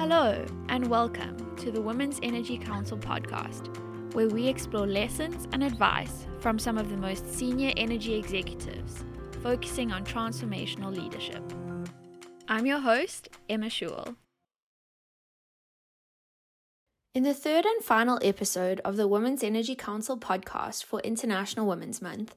Hello, and welcome to the Women's Energy Council podcast, where we explore lessons and advice from some of the most senior energy executives, focusing on transformational leadership. I'm your host, Emma Schewel. In the third and final episode of the Women's Energy Council podcast for International Women's Month,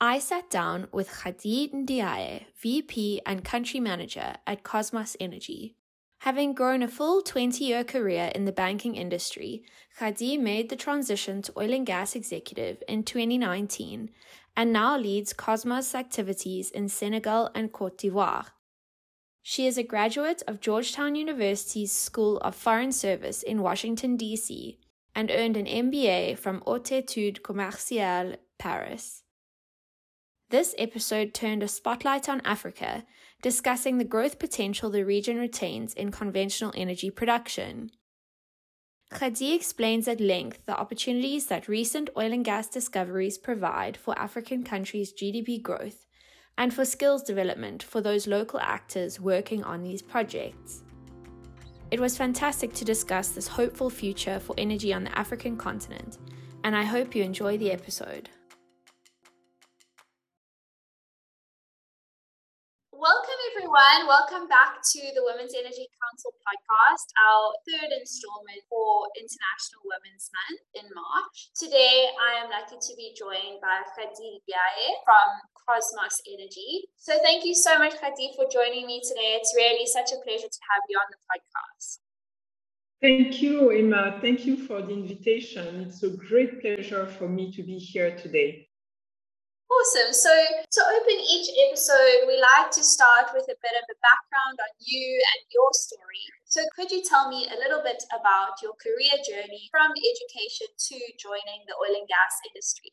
I sat down with Khadi Ndiaye, VP and Country Manager at Kosmos Energy. Having grown a full 20 year career in the banking industry, Khadi made the transition to oil and gas executive in 2019 and now leads Kosmos activities in Senegal and Cote d'Ivoire. She is a graduate of Georgetown University's School of Foreign Service in Washington, D.C., and earned an MBA from Hautes Études Commerciales, Paris. This episode turned a spotlight on Africa, discussing the growth potential the region retains in conventional energy production. Khadi explains at length the opportunities that recent oil and gas discoveries provide for African countries' GDP growth and for skills development for those local actors working on these projects. It was fantastic to discuss this hopeful future for energy on the African continent, and I hope you enjoy the episode. Welcome, everyone. Welcome back to the Women's Energy Council podcast, our third installment for International Women's Month in March. Today, I am lucky to be joined by Khadi Ndiaye from Kosmos Energy. So, thank you so much, Khadi, for joining me today. It's really such a pleasure to have you on the podcast. Thank you, Emma. Thank you for the invitation. It's a great pleasure for me to be here today. Awesome. So, to open each episode, we like to start with a bit of a background on you and your story. So, could you tell me a little bit about your career journey from education to joining the oil and gas industry?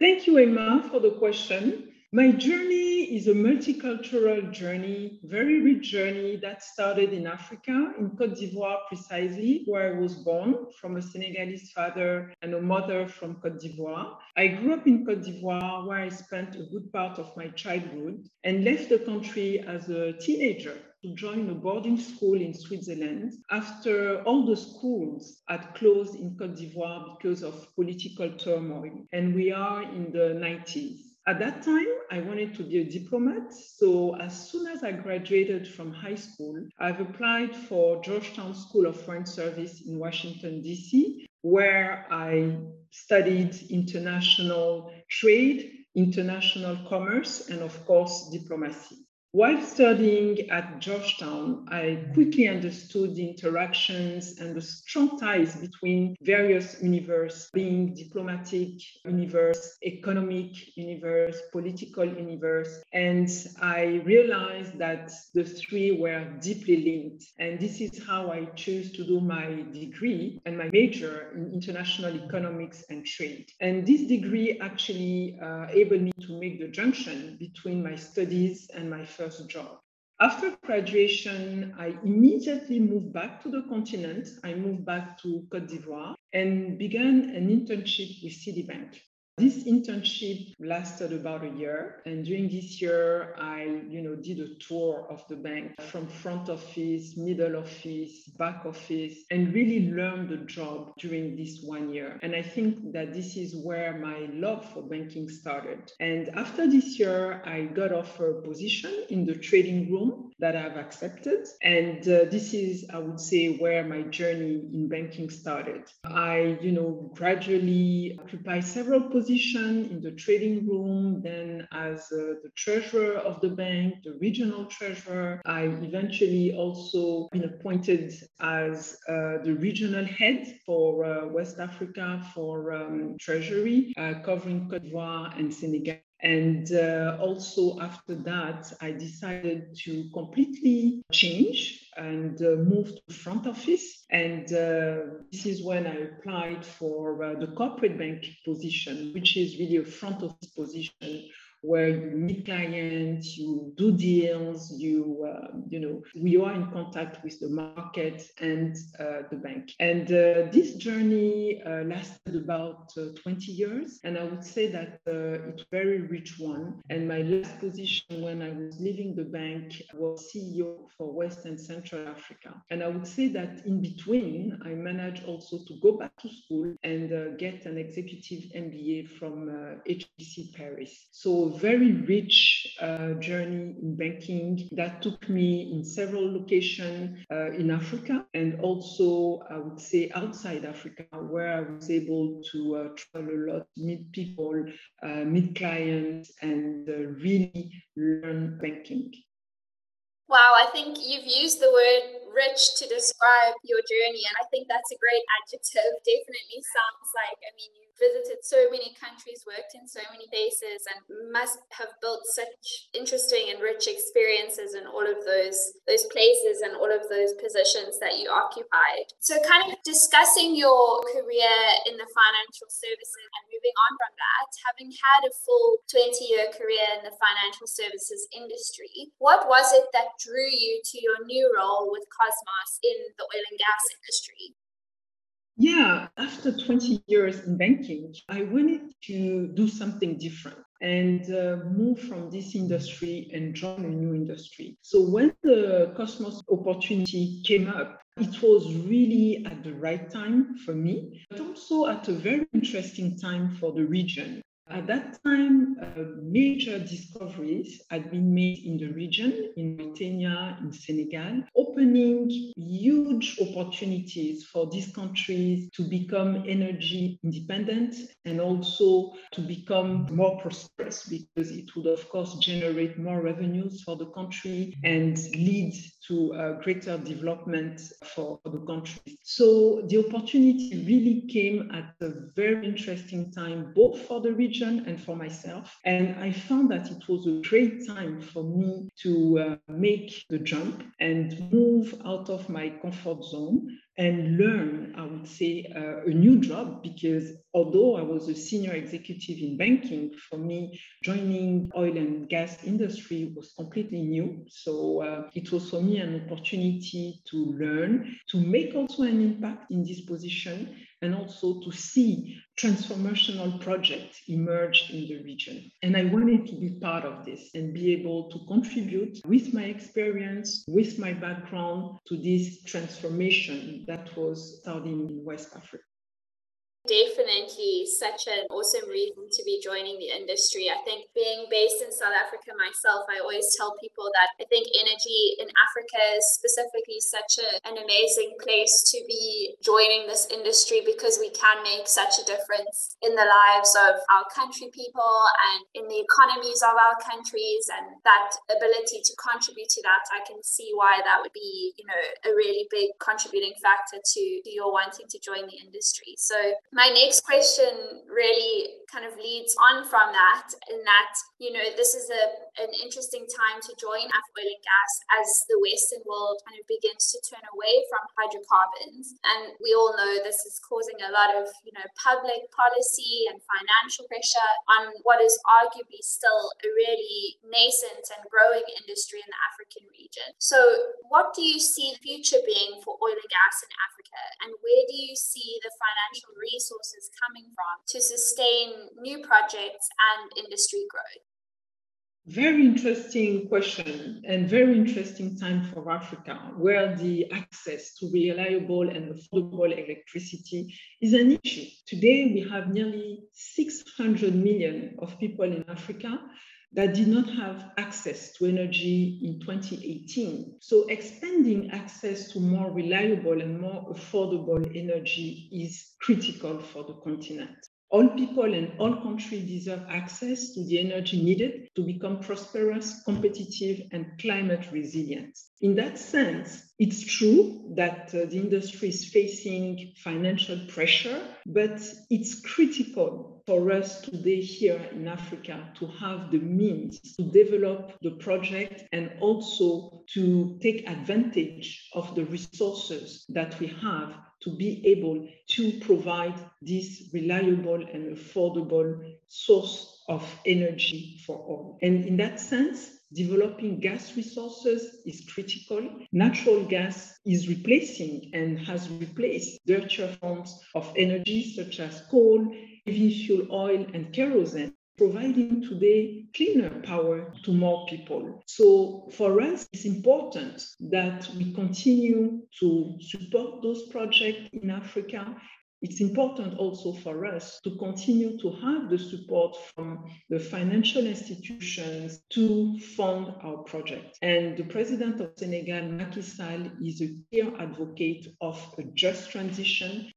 Thank you, Emma, for the question. My journey is a multicultural journey, very rich journey that started in Africa, in Cote d'Ivoire precisely, where I was born from a Senegalese father and a mother from Cote d'Ivoire. I grew up in Cote d'Ivoire, where I spent a good part of my childhood and left the country as a teenager to join a boarding school in Switzerland after all the schools had closed in Cote d'Ivoire because of political turmoil. And we are in the 90s. At that time, I wanted to be a diplomat. So as soon as I graduated from high school, I've applied for Georgetown School of Foreign Service in Washington, D.C., where I studied international trade, international commerce, and of course, diplomacy. While studying at Georgetown, I quickly understood the interactions and the strong ties between various universe, being diplomatic universe, economic universe, political universe. And I realized that the three were deeply linked. And this is how I chose to do my degree and my major in international economics and trade. And this degree actually uh, enabled me to make the junction between my studies and my first first job. After graduation, I immediately moved back to the continent. I moved back to Cote d'Ivoire and began an internship with Citibank. This internship lasted about a year, and during this year, I, you know, did a tour of the bank from front office, middle office, back office, and really learned the job during this one year. And I think that this is where my love for banking started. And after this year, I got offered a position in the trading room that I've accepted, and uh, this is, I would say, where my journey in banking started. I, you know, gradually occupied several positions in the trading room, then as uh, the treasurer of the bank, the regional treasurer. I eventually also been appointed as uh, the regional head for uh, West Africa for um, treasury, uh, covering Cote d'Ivoire and Senegal. And uh, also after that, I decided to completely change and uh, moved to front office. And uh, this is when I applied for uh, the corporate bank position, which is really a front office position where you meet clients, you do deals, you, uh, you know, we are in contact with the market and uh, the bank. And uh, this journey uh, lasted about uh, 20 years. And I would say that it's a very rich one. And my last position when I was leaving the bank was CEO for West and Central Africa. And I would say that in between, I managed also to go back to school and uh, get an executive MBA from uh, HEC Paris. So very rich uh, journey in banking that took me in several locations uh, in Africa and also I would say outside Africa where I was able to uh, travel a lot, meet people, uh, meet clients and really learn banking. Wow, I think you've used the word rich to describe your journey, and I think that's a great adjective. Definitely sounds like, I mean, you visited so many countries, worked in so many places, and must have built such interesting and rich experiences in all of those those places and all of those positions that you occupied. So, kind of discussing your career in the financial services and moving on from that, having had a full 20 year career in the financial services industry, what was it that drew you to your new role with Kosmos in the oil and gas industry? Yeah, after 20 years in banking, I wanted to do something different and uh, move from this industry and join a new industry. So when the Kosmos opportunity came up, it was really at the right time for me, but also at a very interesting time for the region. At that time, uh, major discoveries had been made in the region, in Mauritania, in Senegal, opening huge opportunities for these countries to become energy independent and also to become more prosperous because it would, of course, generate more revenues for the country and lead to uh, greater development for the country. So the opportunity really came at a very interesting time, both for the region and for myself. And I found that it was a great time for me to uh, make the jump and move out of my comfort zone and learn, I would say, uh, a new job because although I was a senior executive in banking, for me, joining oil and gas industry was completely new. So uh, it was for me an opportunity to learn, to make also an impact in this position, and also to see transformational projects emerge in the region. And I wanted to be part of this and be able to contribute with my experience, with my background to this transformation that was starting in West Africa definitely such an awesome reason to be joining the industry. I think being based in South Africa myself, I always tell people that I think energy in Africa is specifically such a, an amazing place to be joining this industry because we can make such a difference in the lives of our country people and in the economies of our countries and that ability to contribute to that I can see why that would be you know a really big contributing factor to, to your wanting to join the industry so my next question really kind of leads on from that in that you know this is a an interesting time to join oil and gas as the western world kind of begins to turn away from hydrocarbons. And we all know this is causing a lot of you know public policy and financial pressure on what is arguably still a really nascent and growing industry in the african region. So what do you see the future being for oil and gas in africa? And where do you see the financial resources coming from to sustain new projects and industry growth? Very interesting question and very interesting time for Africa, where the access to reliable and affordable electricity is an issue. Today, we have nearly 600 million of people in Africa that did not have access to energy in 2018. So expanding access to more reliable and more affordable energy is critical for the continent. All people and all countries deserve access to the energy needed to become prosperous, competitive, and climate resilient. In that sense, it's true that uh, the industry is facing financial pressure, but it's critical for us today here in Africa to have the means to develop the project and also to take advantage of the resources that we have to be able to provide this reliable and affordable source of energy for all. And in that sense, developing gas resources is critical. Natural gas is replacing and has replaced dirtier forms of energy such as coal, fuel oil, and kerosene providing today cleaner power to more people. So for us, it's important that we continue to support those projects in Africa. It's important also for us to continue to have the support from the financial institutions to fund our project. And the president of Senegal, Macky Sall, is a clear advocate of a just transition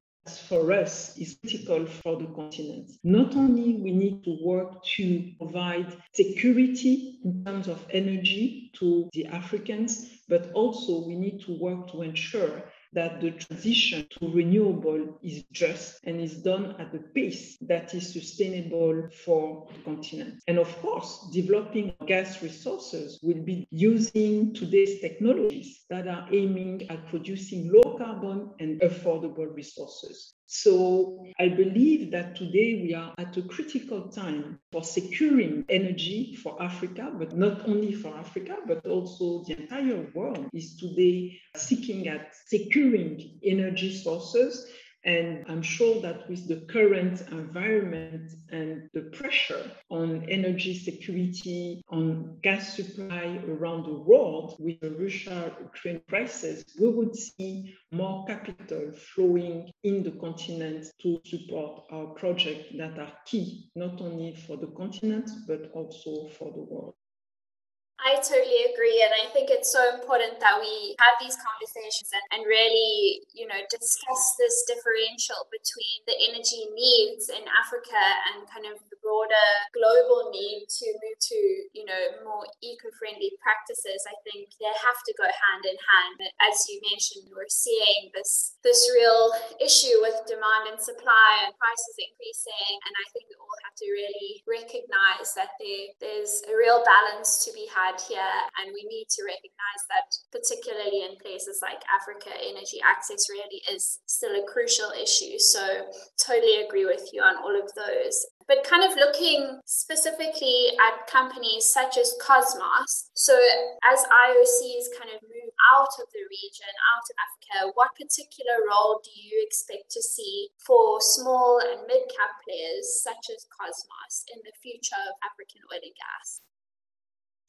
for us is critical for the continent. Not only we need to work to provide security in terms of energy to the Africans, but also we need to work to ensure that the transition to renewable is just and is done at a pace that is sustainable for the continent. And of course, developing gas resources will be using today's technologies that are aiming at producing low carbon and affordable resources. So I believe that today we are at a critical time for securing energy for Africa, but not only for Africa, but also the entire world is today seeking at securing energy sources and I'm sure that with the current environment and the pressure on energy security, on gas supply around the world, with the Russia Ukraine crisis, we would see more capital flowing in the continent to support our projects that are key, not only for the continent, but also for the world. I totally agree. And I think it's so important that we have these conversations and, and really, you know, discuss this differential between the energy needs in Africa and kind of broader global need to move to, you know, more eco-friendly practices. I think they have to go hand in hand. As you mentioned, we're seeing this this real issue with demand and supply and prices increasing. And I think we all have to really recognize that there, there's a real balance to be had had here. And we need to recognize that, particularly in places like Africa, energy access really is still a crucial issue. So, totally agree with you on all of those. But kind of looking specifically at companies such as Kosmos. So, as IOCs kind of move out of the region, out of Africa, what particular role do you expect to see for small and mid cap players such as Kosmos in the future of African oil and gas?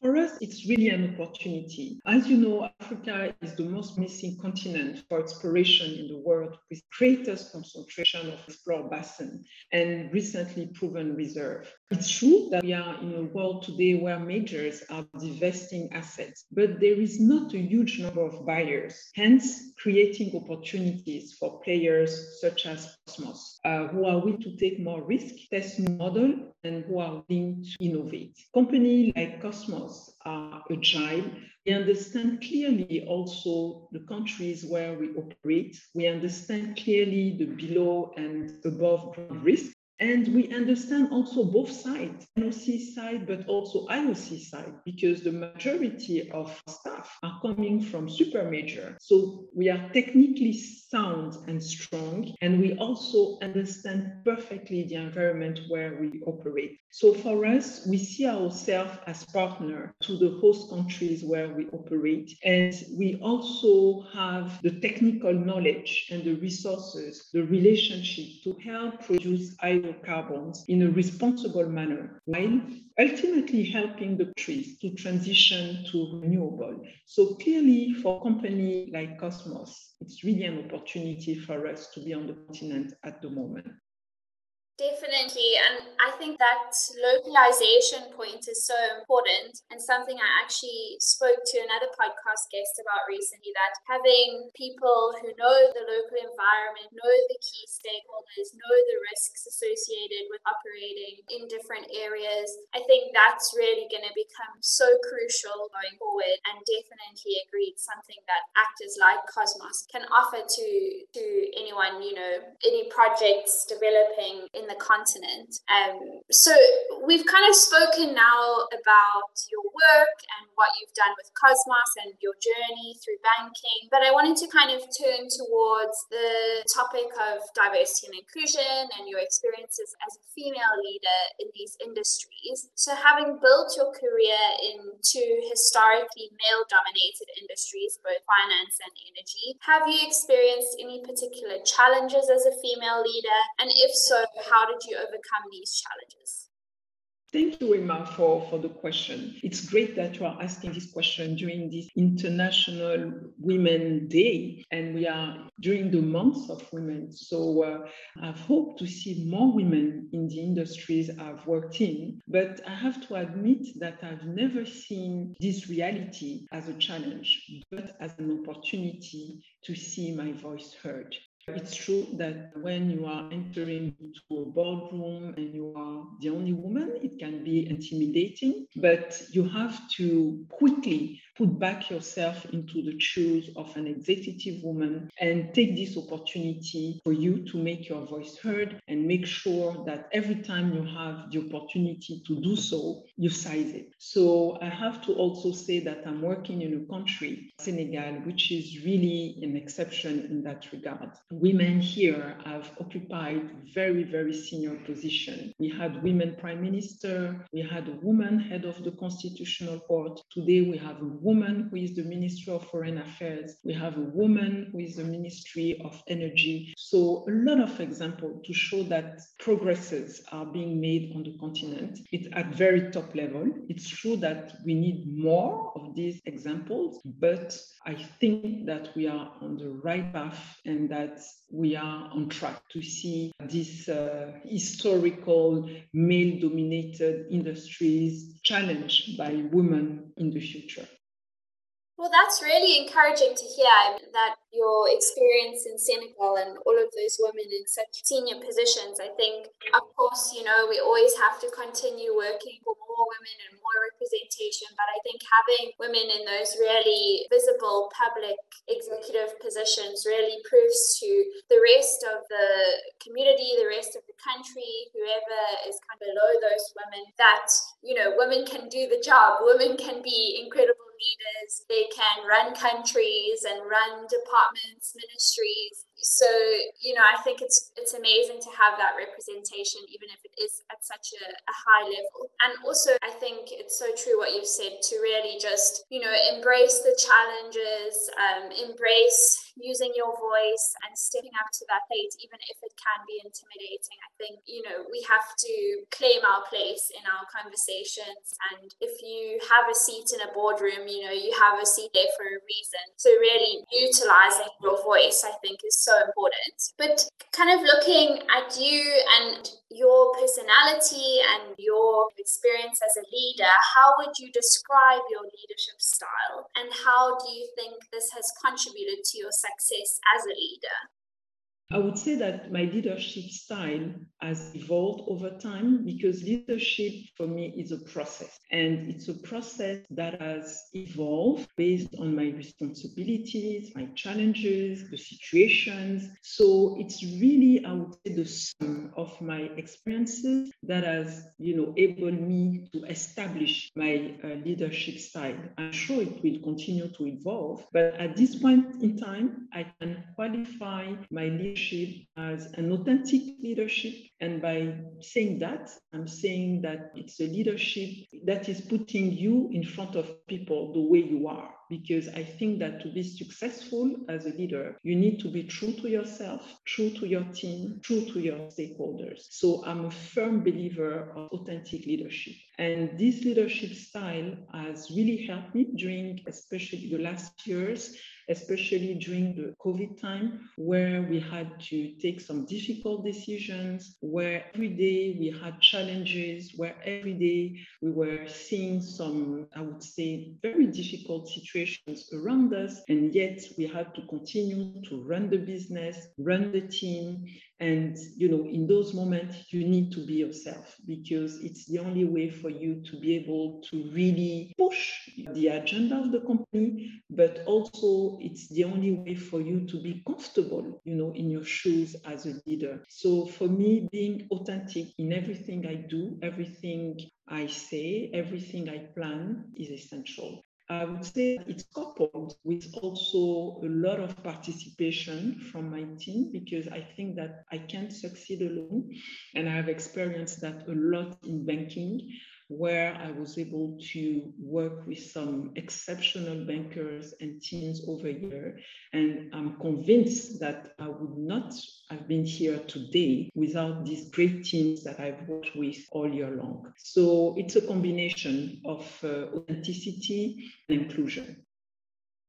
For us, it's really an opportunity. As you know, Africa is the most missing continent for exploration in the world, with greatest concentration of explored basin and recently proven reserve. It's true that we are in a world today where majors are divesting assets, but there is not a huge number of buyers, hence creating opportunities for players such as Kosmos, uh, who are willing to take more risk, test new model, and who are willing to innovate. Companies like Kosmos are agile. We understand clearly also the countries where we operate. We understand clearly the below and above risk. And we understand also both sides, NOC side, but also IOC side, because the majority of staff are coming from super major. So we are technically sound and strong, and we also understand perfectly the environment where we operate. So for us, we see ourselves as partner to the host countries where we operate, and we also have the technical knowledge and the resources, the relationship to help produce IOC hydrocarbons in a responsible manner, while ultimately helping the trees to transition to renewable. So clearly for a company like Kosmos, it's really an opportunity for us to be on the continent at the moment. Definitely. And I think that localization point is so important and something I actually spoke to another podcast guest about recently that having people who know the local environment, know the key stakeholders, know the risks associated with operating in different areas, I think that's really going to become so crucial going forward and definitely agreed something that actors like Kosmos can offer to to anyone, you know, any projects developing in the continent. Um, so we've kind of spoken now about your work and what you've done with Kosmos and your journey through banking, but I wanted to kind of turn towards the topic of diversity and inclusion and your experiences as a female leader in these industries. So having built your career in two historically male dominated industries, both finance and energy, have you experienced any particular challenges as a female leader? And if so, how did you overcome these challenges? Thank you, Emma, for, for the question. It's great that you are asking this question during this International Women Day, and we are during the month of women. So uh, I've hoped to see more women in the industries I've worked in, but I have to admit that I've never seen this reality as a challenge, but as an opportunity to see my voice heard. It's true that when you are entering into a boardroom and you are the only woman, it can be intimidating, but you have to quickly put back yourself into the shoes of an executive woman and take this opportunity for you to make your voice heard and make sure that every time you have the opportunity to do so, you size it. So I have to also say that I'm working in a country, Senegal, which is really an exception in that regard. Women here have occupied very, very senior position. We had women prime minister, we had a woman head of the constitutional court. Today we have a woman who is the minister of Foreign Affairs. We have a woman who is the Ministry of Energy. So a lot of examples to show that progresses are being made on the continent. It's at very top level. It's true that we need more of these examples, but I think that we are on the right path and that we are on track to see these uh, historical male dominated industries challenged by women in the future. Well, that's really encouraging to hear that your experience in Senegal and all of those women in such senior positions. I think, of course, you know, we always have to continue working for more women and more representation, but I think having women in those really visible public executive positions really proves to the rest of the community, the rest of the country, whoever is kind of below those women, that, you know, women can do the job, women can be incredible leaders. They can run countries and run departments, ministries, so you know i think it's it's amazing to have that representation even if it is at such a, a, high level and also i think it's so true what you've said to really just you know embrace the challenges um, embrace using your voice and stepping up to that plate even if it can be intimidating i think you know we have to claim our place in our conversations and if you have a seat in a boardroom you know you have a seat there for a reason so really utilizing your voice i think is so important. But kind of looking at you and your personality and your experience as a leader, how would you describe your leadership style? And how do you think this has contributed to your success as a leader? I would say that my leadership style has evolved over time because leadership for me is a process. And it's a process that has evolved based on my responsibilities, my challenges, the situations. So it's really, I would say, the sum of my experiences that has, you know, able me to establish my uh, leadership style. I'm sure it will continue to evolve, but at this point in time, I can qualify my leadership leadership as an authentic leadership. And by saying that, I'm saying that it's a leadership that is putting you in front of people the way you are. Because I think that to be successful as a leader, you need to be true to yourself, true to your team, true to your stakeholders. So I'm a firm believer of authentic leadership. And this leadership style has really helped me during, especially the last years, especially during the COVID time, where we had to take some difficult decisions, where every day we had challenges, where every day we were seeing some, I would say, very difficult situations around us. And yet we have to continue to run the business, run the team, And, you know, in those moments, you need to be yourself because it's the only way for you to be able to really push the agenda of the company, but also it's the only way for you to be comfortable, you know, in your shoes as a leader. So for me, being authentic in everything I do, everything I say, everything I plan is essential. I would say it's coupled with also a lot of participation from my team because I think that I can't succeed alone. And I have experienced that a lot in banking where I was able to work with some exceptional bankers and teams over here. And I'm convinced that I would not have been here today without these great teams that I've worked with all year long. So it's a combination of uh, authenticity and inclusion.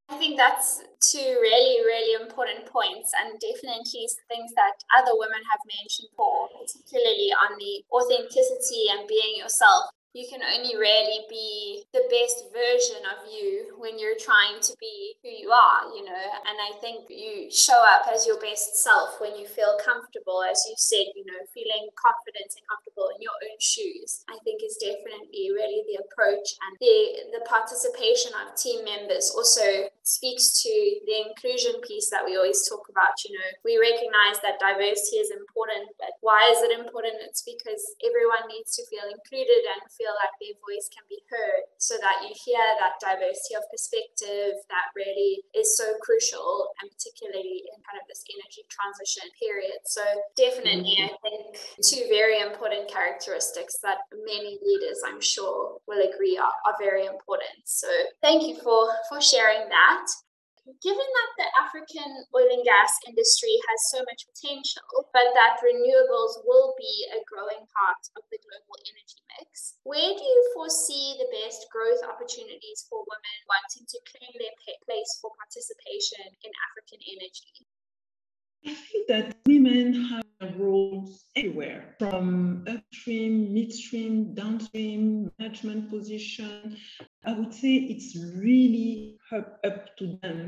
I think that's two really, really important points, and definitely things that other women have mentioned for, particularly on the authenticity and being yourself you can only really be the best version of you when you're trying to be who you are, you know. And I think you show up as your best self when you feel comfortable, as you said, you know, feeling confident and comfortable in your own shoes. I think is definitely really the approach and the the participation of team members also speaks to the inclusion piece that we always talk about. You know, we recognize that diversity is important, but why is it important? It's because everyone needs to feel included and feel like their voice can be heard so that you hear that diversity of perspective that really is so crucial and particularly in kind of this energy transition period. So definitely. I think two very important characteristics that many leaders I'm sure will agree are, are very important. So thank you for for sharing that given that the African oil and gas industry has so much potential, but that renewables will be a growing part of the global energy mix, where do you foresee the best growth opportunities for women wanting to claim their place for participation in African energy? I think that women have roles everywhere from upstream, midstream, downstream, management position. I would say it's really up, up to them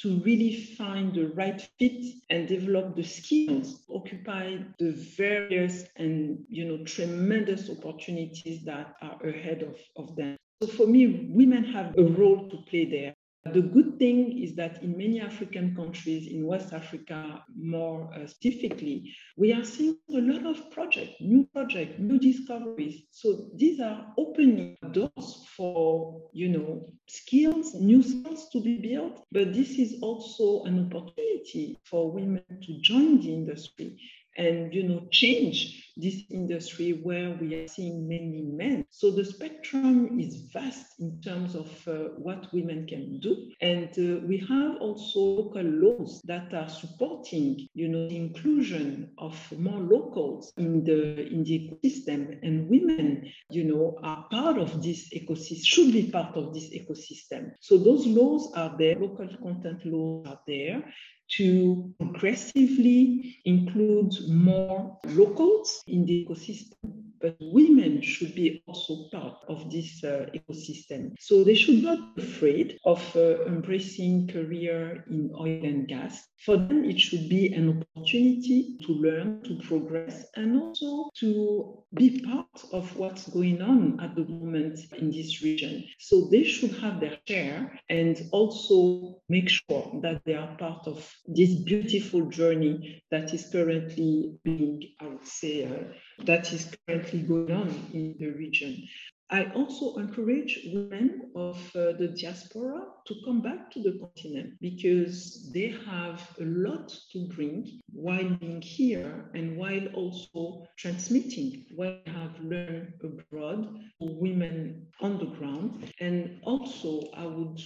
to really find the right fit and develop the skills, occupy the various and you know tremendous opportunities that are ahead of, of them. So for me, women have a role to play there. The good thing is that in many African countries, in West Africa more uh, specifically, we are seeing a lot of projects, new projects, new discoveries. So these are opening doors for, you know, skills, new skills to be built. But this is also an opportunity for women to join the industry and you know change this industry where we are seeing many men. So the spectrum is vast in terms of uh, what women can do. And uh, we have also local laws that are supporting you know the inclusion of more locals in the in the ecosystem. And women you know are part of this ecosystem should be part of this ecosystem. So those laws are there local content laws are there to progressively include more locals in the ecosystem but women should be also part of this uh, ecosystem. So they should not be afraid of uh, embracing career in oil and gas. For them, it should be an opportunity to learn, to progress, and also to be part of what's going on at the moment in this region. So they should have their share and also make sure that they are part of this beautiful journey that is currently being, I would say, uh, that is currently going on in the region. I also encourage women of uh, the diaspora to come back to the continent because they have a lot to bring while being here and while also transmitting what they have learned abroad to women on the ground. And also, I would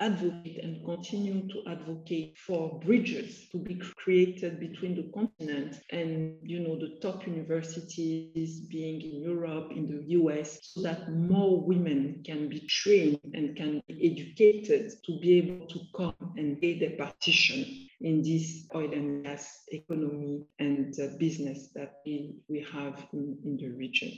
advocate and continue to advocate for bridges to be created between the continent and, you know, the top universities being in Europe, in the US, so that more women can be trained and can be educated to be able to come and play their partition in this oil and gas economy and uh, business that we, we have in, in the region.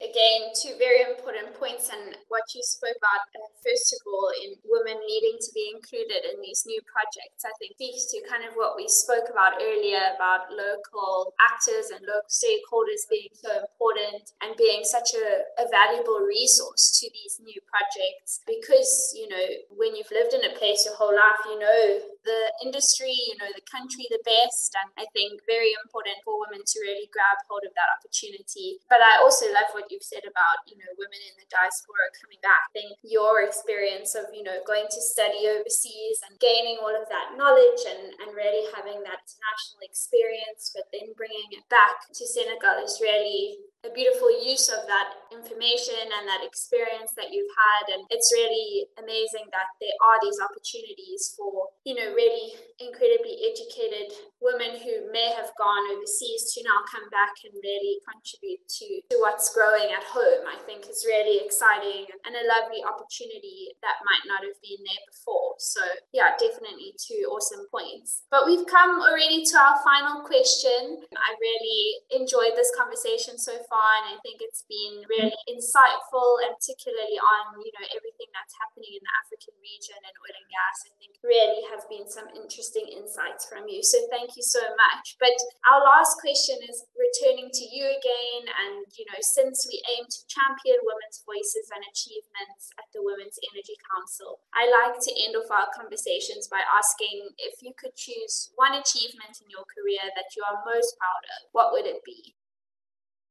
Again, two very important points, and what you spoke about, uh, first of all, in women needing to be included in these new projects, I think speaks to kind of what we spoke about earlier about local actors and local stakeholders being so important and being such a, a valuable resource to these new projects. Because, you know, when you've lived in a place your whole life, you know the industry, you know the country the best, and I think very important for women to really grab hold of that opportunity. But I also love what you've said about, you know, women in the diaspora coming back. I think your experience of, you know, going to study overseas and gaining all of that knowledge and, and really having that international experience, but then bringing it back to Senegal is really a beautiful use of that information and that experience that you've had. And it's really amazing that there are these opportunities for you know really incredibly educated women who may have gone overseas to now come back and really contribute to, to what's growing at home i think is really exciting and a lovely opportunity that might not have been there before so yeah definitely two awesome points but we've come already to our final question i really enjoyed this conversation so far, and I think it's been really insightful, and particularly on you know everything that's happening in the African region and oil and gas. I think really have been some interesting insights from you. So thank you so much. But our last question is returning to you again, and you know since we aim to champion women's voices and achievements at the Women's Energy Council, I like to end off our conversations by asking if you could choose one achievement in your career that you are most proud of, what would it be?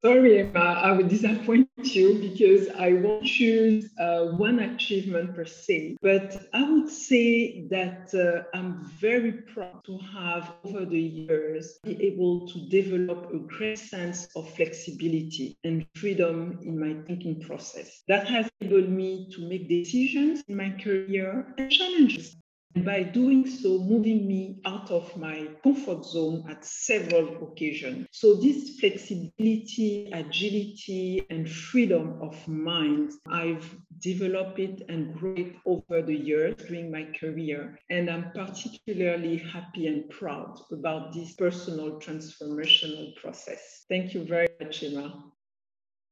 Sorry, Emma, I will disappoint you because I won't choose uh, one achievement per se, but I would say that uh, I'm very proud to have over the years be able to develop a great sense of flexibility and freedom in my thinking process. That has enabled me to make decisions in my career and challenges and by doing so, moving me out of my comfort zone at several occasions. So, this flexibility, agility, and freedom of mind, I've developed it and grew it over the years during my career. And I'm particularly happy and proud about this personal transformational process. Thank you very much, Emma.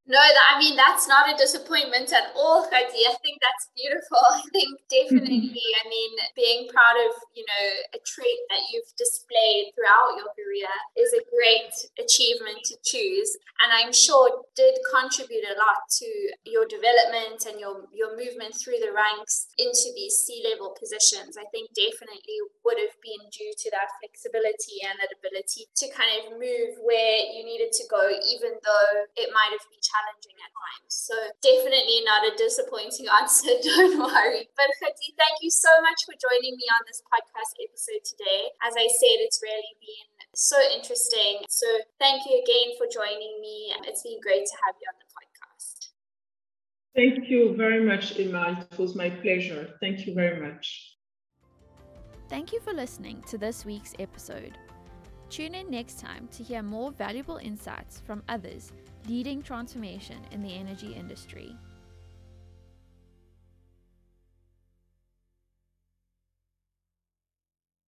No, I mean that's not a disappointment at all, Khadi. I think that's beautiful. I think definitely, I mean, being proud of you know a trait that you've displayed throughout your career is a great achievement to choose, and I'm sure did contribute a lot to your development and your your movement through the ranks into these C level positions. I think definitely would have been due to that flexibility and that ability to kind of move where you needed to go, even though it might have been challenging at times. So definitely not a disappointing answer, don't worry. But Khadi, thank you so much for joining me on this podcast episode today. As I said, it's really been so interesting. So thank you again for joining me. It's been great to have you on the podcast. Thank you very much, Emma. It was my pleasure. Thank you very much. Thank you for listening to this week's episode. Tune in next time to hear more valuable insights from others leading transformation in the energy industry.